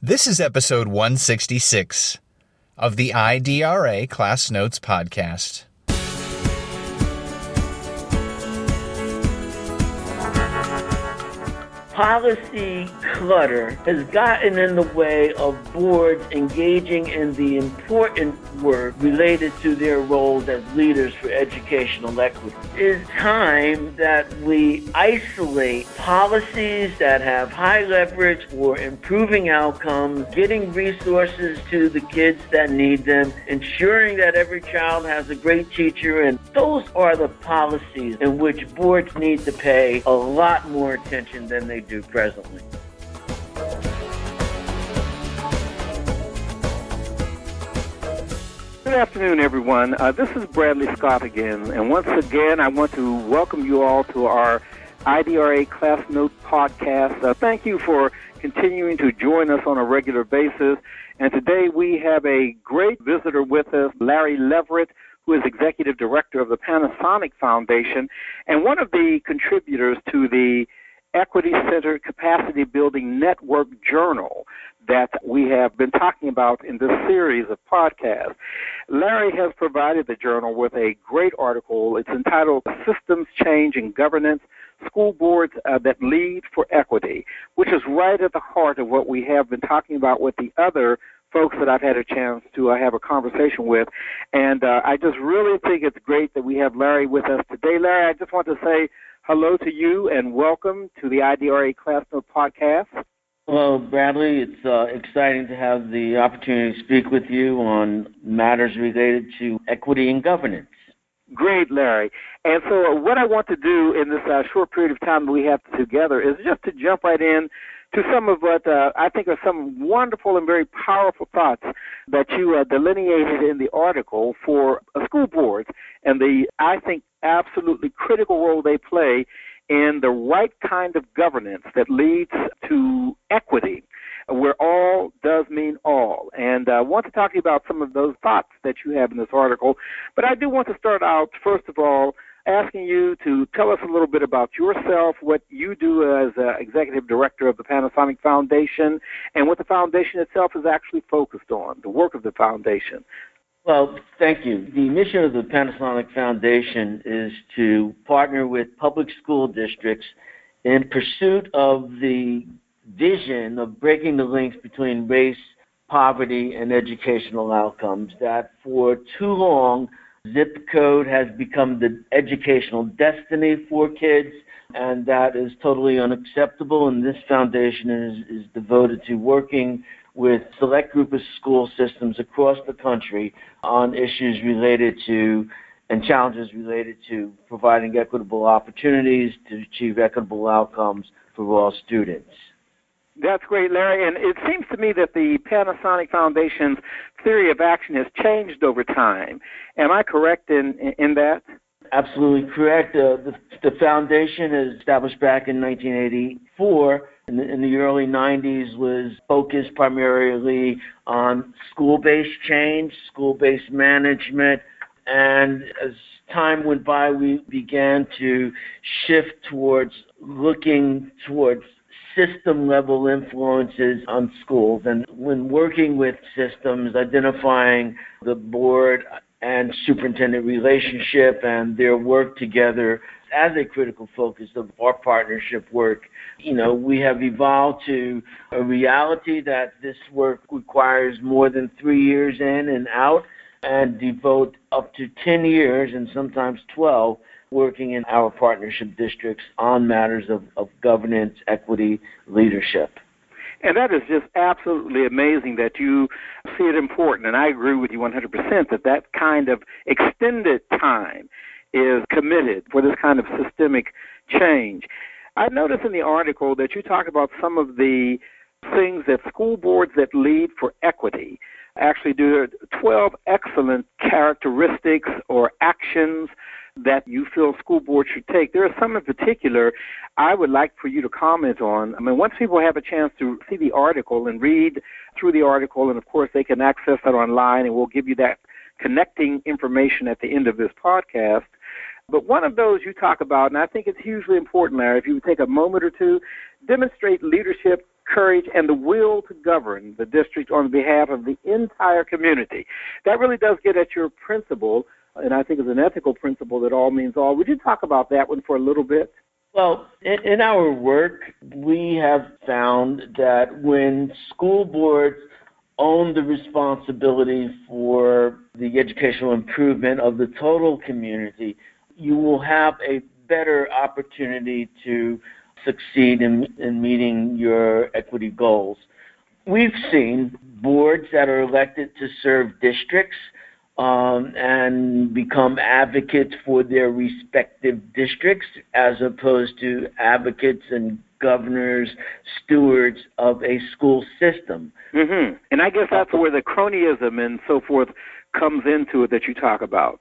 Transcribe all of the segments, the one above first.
This is episode 166 of the IDRA Class Notes Podcast. Policy clutter has gotten in the way of boards engaging in the important work related to their roles as leaders for educational equity. It is time that we isolate policies that have high leverage for improving outcomes, getting resources to the kids that need them, ensuring that every child has a great teacher, and those are the policies in which boards need to pay a lot more attention than they do presently. Good afternoon, everyone. Uh, this is Bradley Scott again, and once again, I want to welcome you all to our IDRA Class Note podcast. Uh, thank you for continuing to join us on a regular basis. And today we have a great visitor with us, Larry Leverett, who is Executive Director of the Panasonic Foundation and one of the contributors to the Equity Centered Capacity Building Network Journal that we have been talking about in this series of podcasts. Larry has provided the journal with a great article. It's entitled Systems Change in Governance School Boards uh, That Lead for Equity, which is right at the heart of what we have been talking about with the other folks that I've had a chance to uh, have a conversation with. And uh, I just really think it's great that we have Larry with us today. Larry, I just want to say hello to you and welcome to the IDRA Class Note podcast. Hello, Bradley. It's uh, exciting to have the opportunity to speak with you on matters related to equity and governance. Great, Larry. And so, uh, what I want to do in this uh, short period of time that we have together is just to jump right in to some of what uh, I think are some wonderful and very powerful thoughts that you uh, delineated in the article for uh, school boards and the, I think, absolutely critical role they play in the right kind of governance that leads to equity, where all does mean all. And I want to talk to you about some of those thoughts that you have in this article. But I do want to start out, first of all, asking you to tell us a little bit about yourself, what you do as uh, executive director of the Panasonic Foundation, and what the foundation itself is actually focused on, the work of the foundation. Well, thank you. The mission of the Panasonic Foundation is to partner with public school districts in pursuit of the vision of breaking the links between race, poverty, and educational outcomes that for too long zip code has become the educational destiny for kids, and that is totally unacceptable. And this foundation is, is devoted to working with select group of school systems across the country on issues related to and challenges related to providing equitable opportunities to achieve equitable outcomes for all students. That's great, Larry. And it seems to me that the Panasonic Foundation's theory of action has changed over time. Am I correct in in that? Absolutely correct. Uh, the, the foundation is established back in 1984. In the, in the early 90s, was focused primarily on school-based change, school-based management, and as time went by, we began to shift towards looking towards system level influences on schools. And when working with systems, identifying the board and superintendent relationship and their work together as a critical focus of our partnership work. You know, we have evolved to a reality that this work requires more than three years in and out and devote up to 10 years and sometimes 12 working in our partnership districts on matters of, of governance, equity, leadership. And that is just absolutely amazing that you see it important. And I agree with you 100% that that kind of extended time is committed for this kind of systemic change. I noticed in the article that you talk about some of the things that school boards that lead for equity actually do 12 excellent characteristics or actions that you feel school boards should take. There are some in particular I would like for you to comment on. I mean, once people have a chance to see the article and read through the article, and of course they can access that online, and we'll give you that connecting information at the end of this podcast. But one of those you talk about, and I think it's hugely important, Larry, if you would take a moment or two, demonstrate leadership courage, and the will to govern the district on behalf of the entire community. That really does get at your principle, and I think it's an ethical principle that all means all. Would you talk about that one for a little bit? Well, in, in our work, we have found that when school boards own the responsibility for the educational improvement of the total community, you will have a better opportunity to succeed in, in meeting your equity goals. We've seen boards that are elected to serve districts um, and become advocates for their respective districts as opposed to advocates and governors, stewards of a school system. Mm-hmm. And I guess that's where the cronyism and so forth comes into it that you talk about.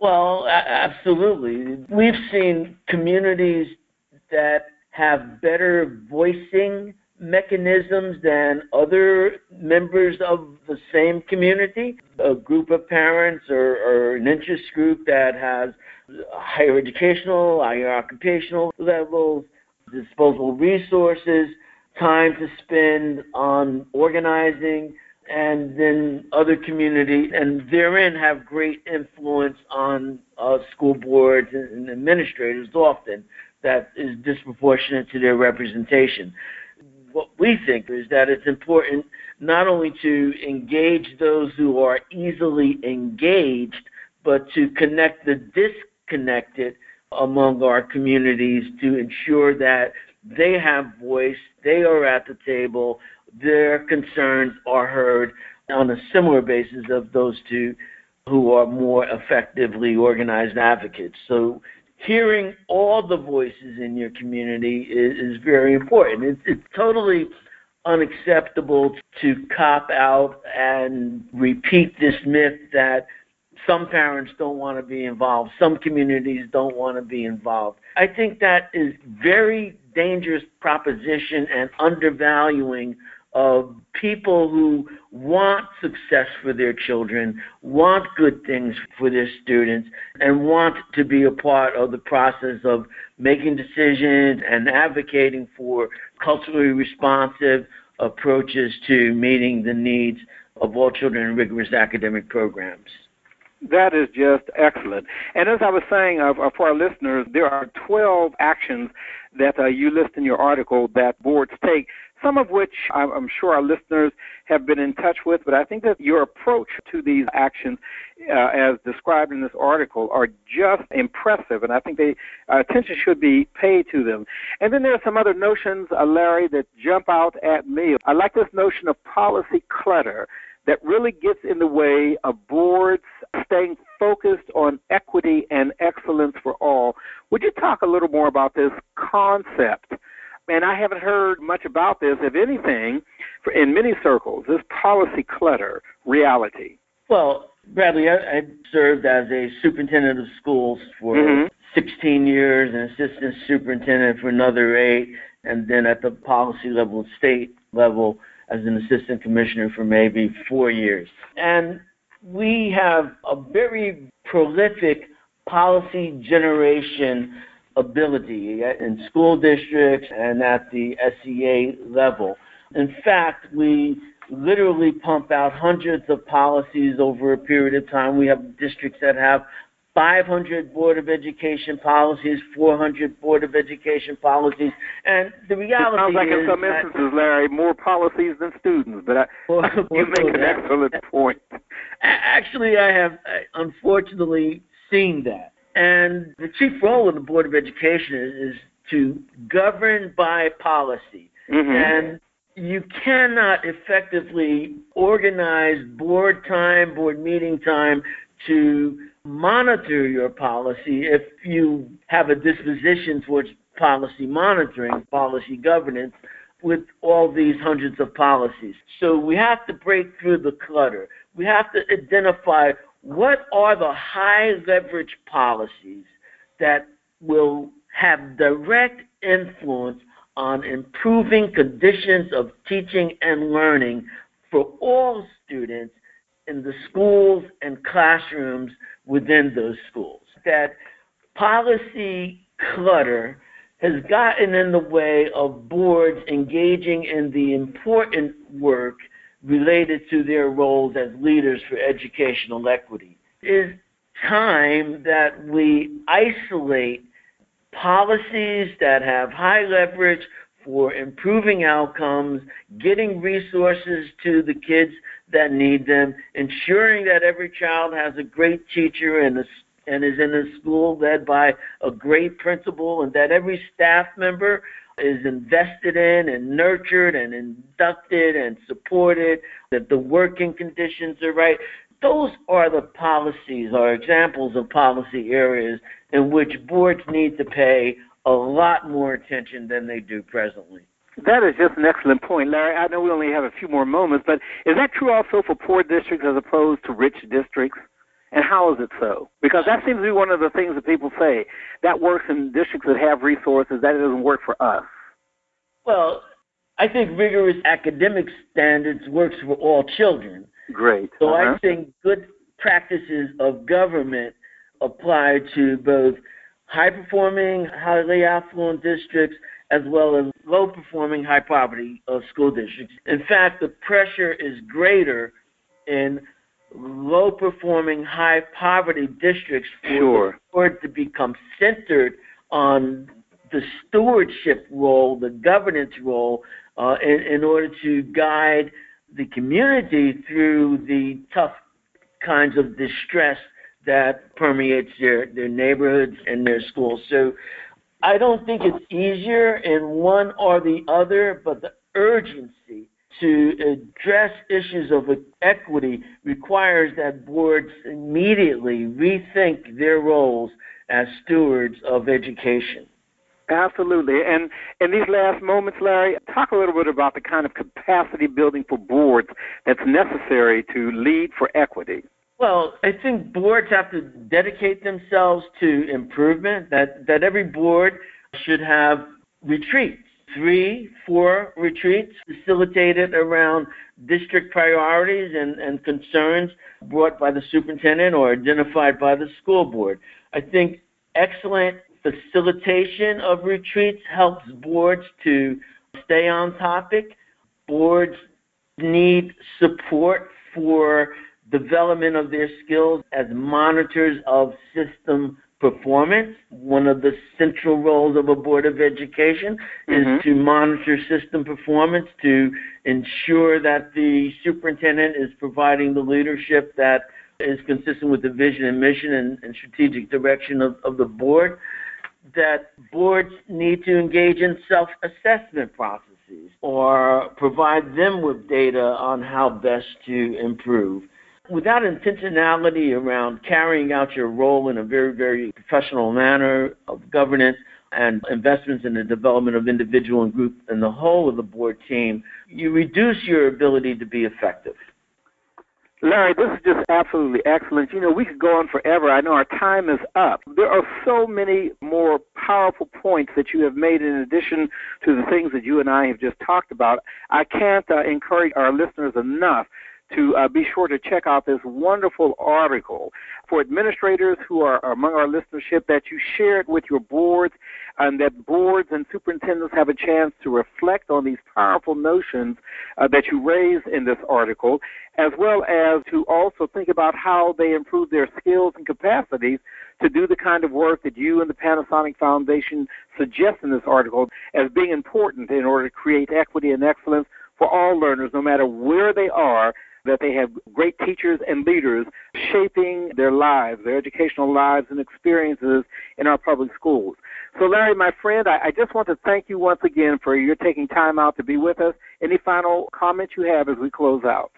Well, absolutely. We've seen communities that have better voicing mechanisms than other members of the same community, a group of parents or, or an interest group that has higher educational, higher occupational levels, disposable resources, time to spend on organizing, and then other communities, and therein have great influence on uh, school boards and administrators often that is disproportionate to their representation. What we think is that it's important not only to engage those who are easily engaged, but to connect the disconnected among our communities to ensure that they have voice, they are at the table, their concerns are heard on a similar basis of those two who are more effectively organized advocates. So hearing all the voices in your community is, is very important. It's, it's totally unacceptable to cop out and repeat this myth that some parents don't want to be involved, some communities don't want to be involved. I think that is very dangerous proposition and undervaluing of people who want success for their children, want good things for their students, and want to be a part of the process of making decisions and advocating for culturally responsive approaches to meeting the needs of all children in rigorous academic programs. That is just excellent. And as I was saying uh, for our listeners, there are 12 actions that uh, you list in your article that boards take, some of which I'm, sure our listeners have been in touch with, but I think that your approach to these actions, uh, as described in this article, are just impressive, and I think they uh, attention should be paid to them. And then there are some other notions, uh, Larry, that jump out at me. I like this notion of policy clutter that really gets in the way of boards staying focused on equity and excellence for all. Would you talk a little more about this concept? And I haven't heard much about this, if anything, in many circles, this policy clutter reality. Well, Bradley, I, I served as a superintendent of schools for mm-hmm. 16 years, and assistant superintendent for another eight, and then at the policy level, state level, as an assistant commissioner for maybe four years. And we have a very prolific policy generation ability in school districts and at the SEA level. In fact, we literally pump out hundreds of policies over a period of time. We have districts that have 500 Board of Education policies, 400 Board of Education policies, and the reality it sounds like is in some instances, Larry, more policies than students. But I, well, you make an excellent point. Actually, I have unfortunately seen that, and the chief role of the Board of Education is, is to govern by policy, mm-hmm. and you cannot effectively organize board time, board meeting time to monitor your policy if you have a disposition towards policy monitoring, policy governance with all these hundreds of policies. So we have to break through the clutter. We have to identify what are the high leverage policies that will have direct influence on improving conditions of teaching and learning for all students in the schools and classrooms within those schools. That policy clutter has gotten in the way of boards engaging in the important work related to their roles as leaders for educational equity. It is time that we isolate policies that have high leverage for improving outcomes, getting resources to the kids that need them, ensuring that every child has a great teacher and a and is in a school led by a great principal, and that every staff member is invested in and nurtured and inducted and supported, that the working conditions are right. Those are the policies or examples of policy areas in which boards need to pay a lot more attention than they do presently. That is just an excellent point, Larry. I know we only have a few more moments, but is that true also for poor districts as opposed to rich districts? And how is it so? Because that seems to be one of the things that people say that works in districts that have resources, that it doesn't work for us. Well, I think rigorous academic standards works for all children. Great. So uh-huh. I think good practices of government apply to both high performing, highly affluent districts as well as low performing, high poverty uh, school districts. In fact, the pressure is greater in low performing, high poverty districts for sure. the to become centered on the stewardship role, the governance role, uh, in, in order to guide the community through the tough kinds of distress that permeates their, their neighborhoods and their schools. So I don't think it's easier in one or the other, but the urgency to address issues of equity requires that boards immediately rethink their roles as stewards of education. Absolutely. And in these last moments, Larry, talk a little bit about the kind of capacity building for boards that's necessary to lead for equity. Well, I think boards have to dedicate themselves to improvement, that, that every board should have retreats three, four retreats facilitated around district priorities and, and concerns brought by the superintendent or identified by the school board. I think excellent facilitation of retreats helps boards to stay on topic. Boards need support for development of their skills as monitors of system performance. One of the central roles of a Board of Education is mm-hmm. to monitor system performance, to ensure that the superintendent is providing the leadership that is consistent with the vision and mission and, and strategic direction of, of the board. That boards need to engage in self assessment processes or provide them with data on how best to improve without intentionality around carrying out your role in a very, very professional manner of governance and investments in the development of individual and group and the whole of the board team, you reduce your ability to be effective. Larry, this is just absolutely excellent. You know, we could go on forever. I know our time is up. There are so many more powerful points that you have made in addition to the things that you and I have just talked about. I can't uh, encourage our listeners enough to uh, be sure to check out this wonderful article for administrators who are among our listenership that you share it with your boards and that boards and superintendents have a chance to reflect on these powerful notions uh, that you raise in this article, as well as to also think about how they improve their skills and capacities to do the kind of work that you and the Panasonic Foundation suggest in this article as being important in order to create equity and excellence for all learners, no matter where they are that they have great teachers and leaders shaping their lives, their educational lives and experiences in our public schools. So, Larry, my friend, I, I just want to thank you once again for your taking time out to be with us. Any final comments you have as we close out?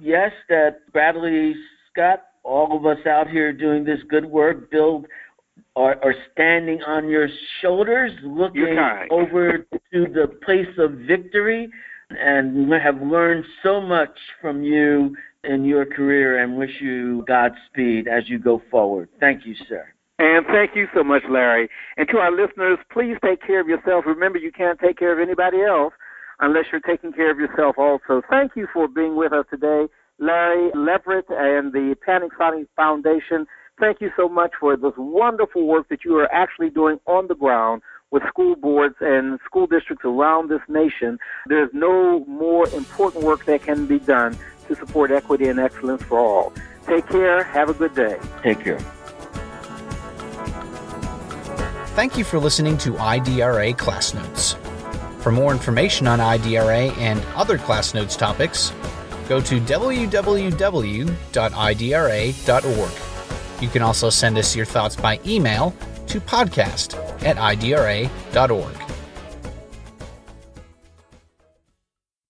Yes, that Bradley Scott, all of us out here doing this good work, build are, are standing on your shoulders, looking over to the place of victory and we have learned so much from you in your career and wish you Godspeed as you go forward. Thank you, sir. And thank you so much, Larry. And to our listeners, please take care of yourself. Remember, you can't take care of anybody else unless you're taking care of yourself also. Thank you for being with us today, Larry Leverett and the Panic Panasonic Foundation. Thank you so much for this wonderful work that you are actually doing on the ground with school boards and school districts around this nation, there's no more important work that can be done to support equity and excellence for all. Take care. Have a good day. Take care. Thank you for listening to IDRA Class Notes. For more information on IDRA and other Class Notes topics, go to www.idra.org. You can also send us your thoughts by email to podcast at idra.org.